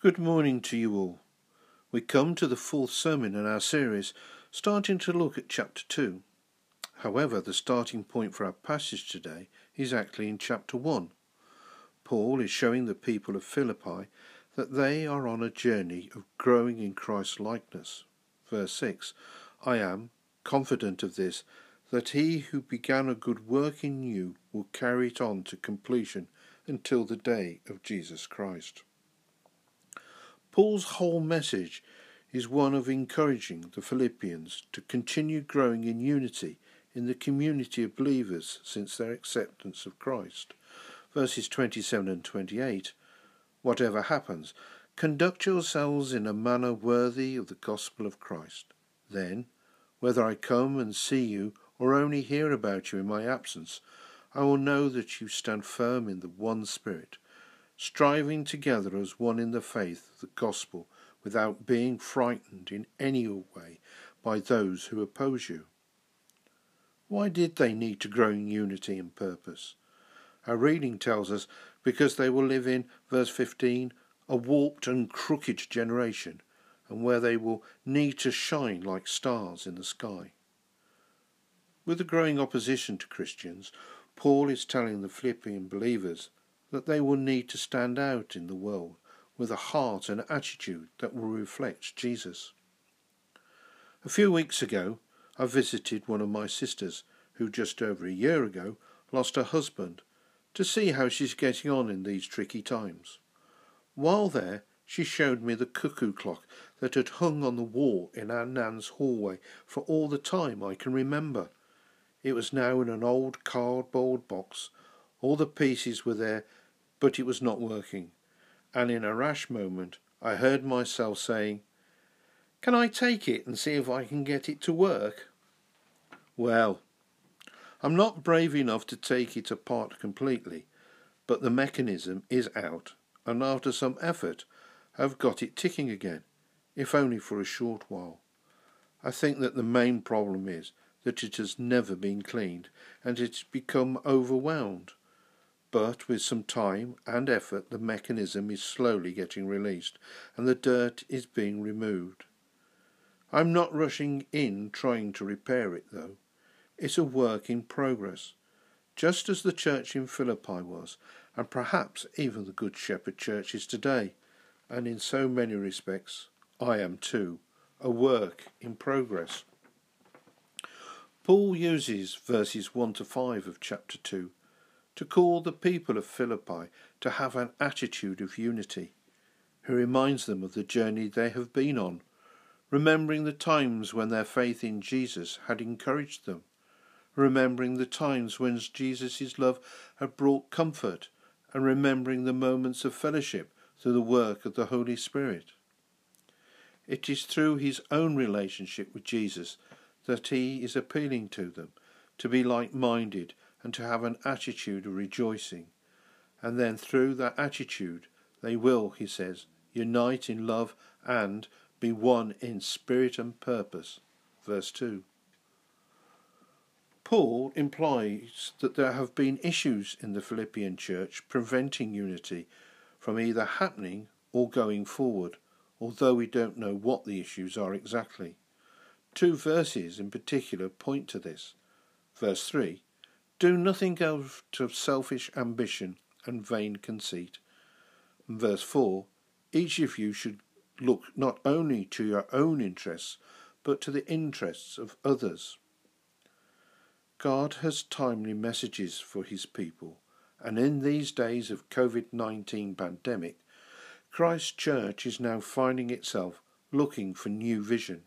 Good morning to you all. We come to the fourth sermon in our series, starting to look at chapter 2. However, the starting point for our passage today is actually in chapter 1. Paul is showing the people of Philippi that they are on a journey of growing in Christ's likeness. Verse 6 I am confident of this, that he who began a good work in you will carry it on to completion until the day of Jesus Christ. Paul's whole message is one of encouraging the Philippians to continue growing in unity in the community of believers since their acceptance of Christ. Verses 27 and 28 Whatever happens, conduct yourselves in a manner worthy of the gospel of Christ. Then, whether I come and see you or only hear about you in my absence, I will know that you stand firm in the one Spirit striving together as one in the faith of the gospel without being frightened in any way by those who oppose you. Why did they need to grow in unity and purpose? Our reading tells us because they will live in, verse 15, a warped and crooked generation, and where they will need to shine like stars in the sky. With the growing opposition to Christians, Paul is telling the Philippian believers that they will need to stand out in the world with a heart and attitude that will reflect Jesus. A few weeks ago, I visited one of my sisters who just over a year ago lost her husband to see how she's getting on in these tricky times. While there, she showed me the cuckoo clock that had hung on the wall in our Nan's hallway for all the time I can remember. It was now in an old cardboard box. All the pieces were there but it was not working, and in a rash moment I heard myself saying, Can I take it and see if I can get it to work? Well, I'm not brave enough to take it apart completely, but the mechanism is out, and after some effort I've got it ticking again, if only for a short while. I think that the main problem is that it has never been cleaned, and it's become overwhelmed but with some time and effort the mechanism is slowly getting released and the dirt is being removed. I'm not rushing in trying to repair it though. It's a work in progress, just as the church in Philippi was, and perhaps even the Good Shepherd churches today, and in so many respects I am too, a work in progress. Paul uses verses 1 to 5 of chapter 2 to call the people of Philippi to have an attitude of unity. He reminds them of the journey they have been on, remembering the times when their faith in Jesus had encouraged them, remembering the times when Jesus' love had brought comfort, and remembering the moments of fellowship through the work of the Holy Spirit. It is through his own relationship with Jesus that he is appealing to them to be like minded and to have an attitude of rejoicing. And then through that attitude, they will, he says, unite in love and be one in spirit and purpose. Verse 2. Paul implies that there have been issues in the Philippian church preventing unity from either happening or going forward, although we don't know what the issues are exactly. Two verses in particular point to this. Verse 3 do nothing out of selfish ambition and vain conceit. verse 4 Each of you should look not only to your own interests, but to the interests of others. God has timely messages for his people, and in these days of COVID 19 pandemic, Christ's church is now finding itself looking for new vision.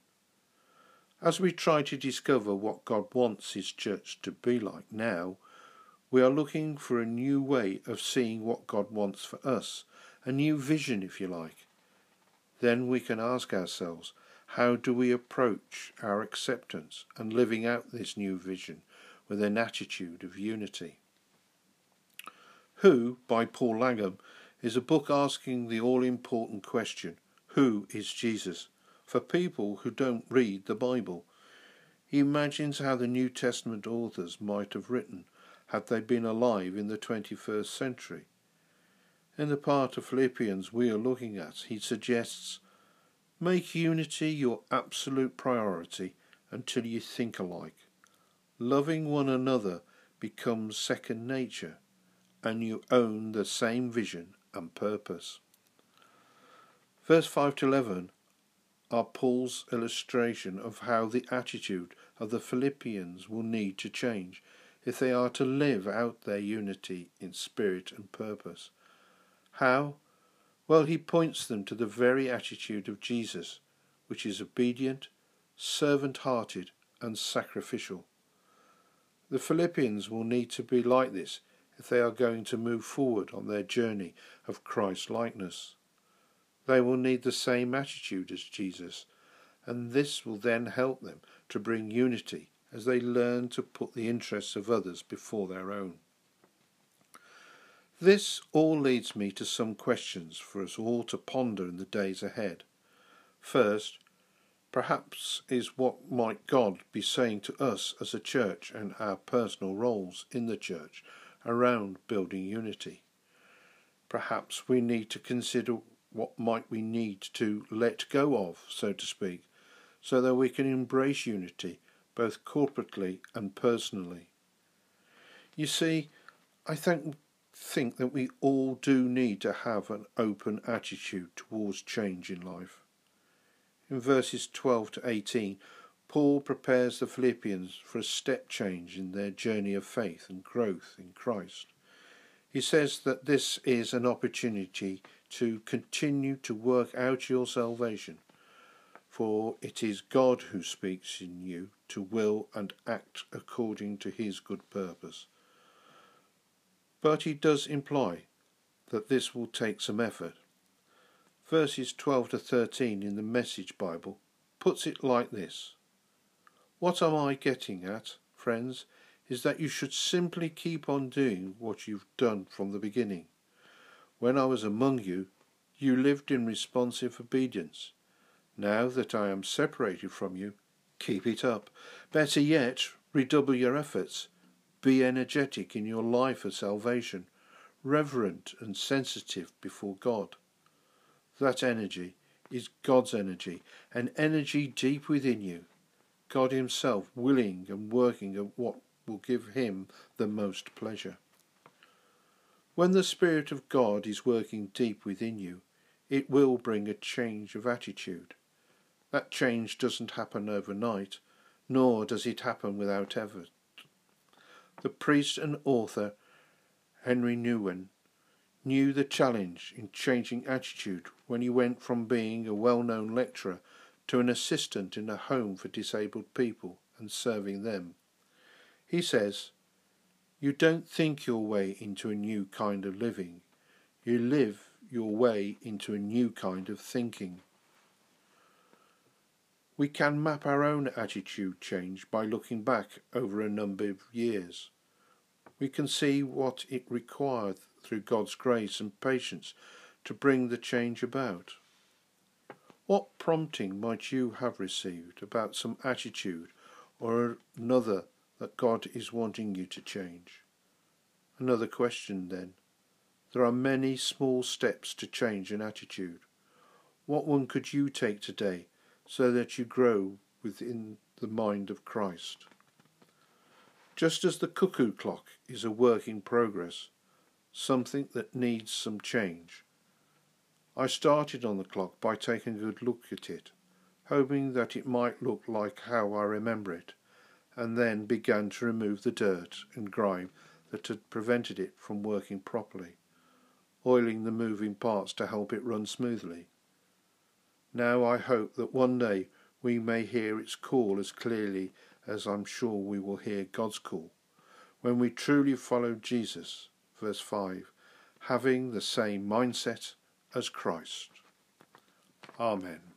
As we try to discover what God wants His church to be like now, we are looking for a new way of seeing what God wants for us, a new vision, if you like. Then we can ask ourselves, how do we approach our acceptance and living out this new vision with an attitude of unity? Who, by Paul Langham, is a book asking the all important question, Who is Jesus? For people who don't read the Bible. He imagines how the New Testament authors might have written had they been alive in the 21st century. In the part of Philippians we are looking at, he suggests make unity your absolute priority until you think alike. Loving one another becomes second nature, and you own the same vision and purpose. Verse 5 to 11 are Paul's illustration of how the attitude of the Philippians will need to change if they are to live out their unity in spirit and purpose. How? Well, he points them to the very attitude of Jesus, which is obedient, servant hearted, and sacrificial. The Philippians will need to be like this if they are going to move forward on their journey of Christ likeness. They will need the same attitude as Jesus, and this will then help them to bring unity as they learn to put the interests of others before their own. This all leads me to some questions for us all to ponder in the days ahead. First, perhaps is what might God be saying to us as a church and our personal roles in the church around building unity. Perhaps we need to consider what might we need to let go of, so to speak, so that we can embrace unity both corporately and personally. You see, I think think that we all do need to have an open attitude towards change in life. In verses 12 to 18, Paul prepares the Philippians for a step change in their journey of faith and growth in Christ. He says that this is an opportunity to continue to work out your salvation, for it is God who speaks in you to will and act according to his good purpose. But he does imply that this will take some effort. Verses 12 to 13 in the Message Bible puts it like this What am I getting at, friends, is that you should simply keep on doing what you've done from the beginning. When I was among you, you lived in responsive obedience. Now that I am separated from you, keep it up. Better yet, redouble your efforts be energetic in your life of salvation, reverent and sensitive before God. That energy is God's energy, an energy deep within you, God Himself willing and working at what will give Him the most pleasure. When the Spirit of God is working deep within you, it will bring a change of attitude. That change doesn't happen overnight, nor does it happen without effort. The priest and author Henri Nouwen knew the challenge in changing attitude when he went from being a well-known lecturer to an assistant in a home for disabled people and serving them. He says, You don't think your way into a new kind of living. You live your way into a new kind of thinking. We can map our own attitude change by looking back over a number of years. We can see what it required through God's grace and patience to bring the change about. What prompting might you have received about some attitude or another that God is wanting you to change? Another question then. There are many small steps to change an attitude. What one could you take today so that you grow within the mind of Christ. Just as the cuckoo clock is a work in progress, something that needs some change. I started on the clock by taking a good look at it, hoping that it might look like how I remember it, and then began to remove the dirt and grime that had prevented it from working properly, oiling the moving parts to help it run smoothly. Now I hope that one day we may hear its call as clearly as I'm sure we will hear God's call, when we truly follow Jesus, verse 5, having the same mindset as Christ. Amen.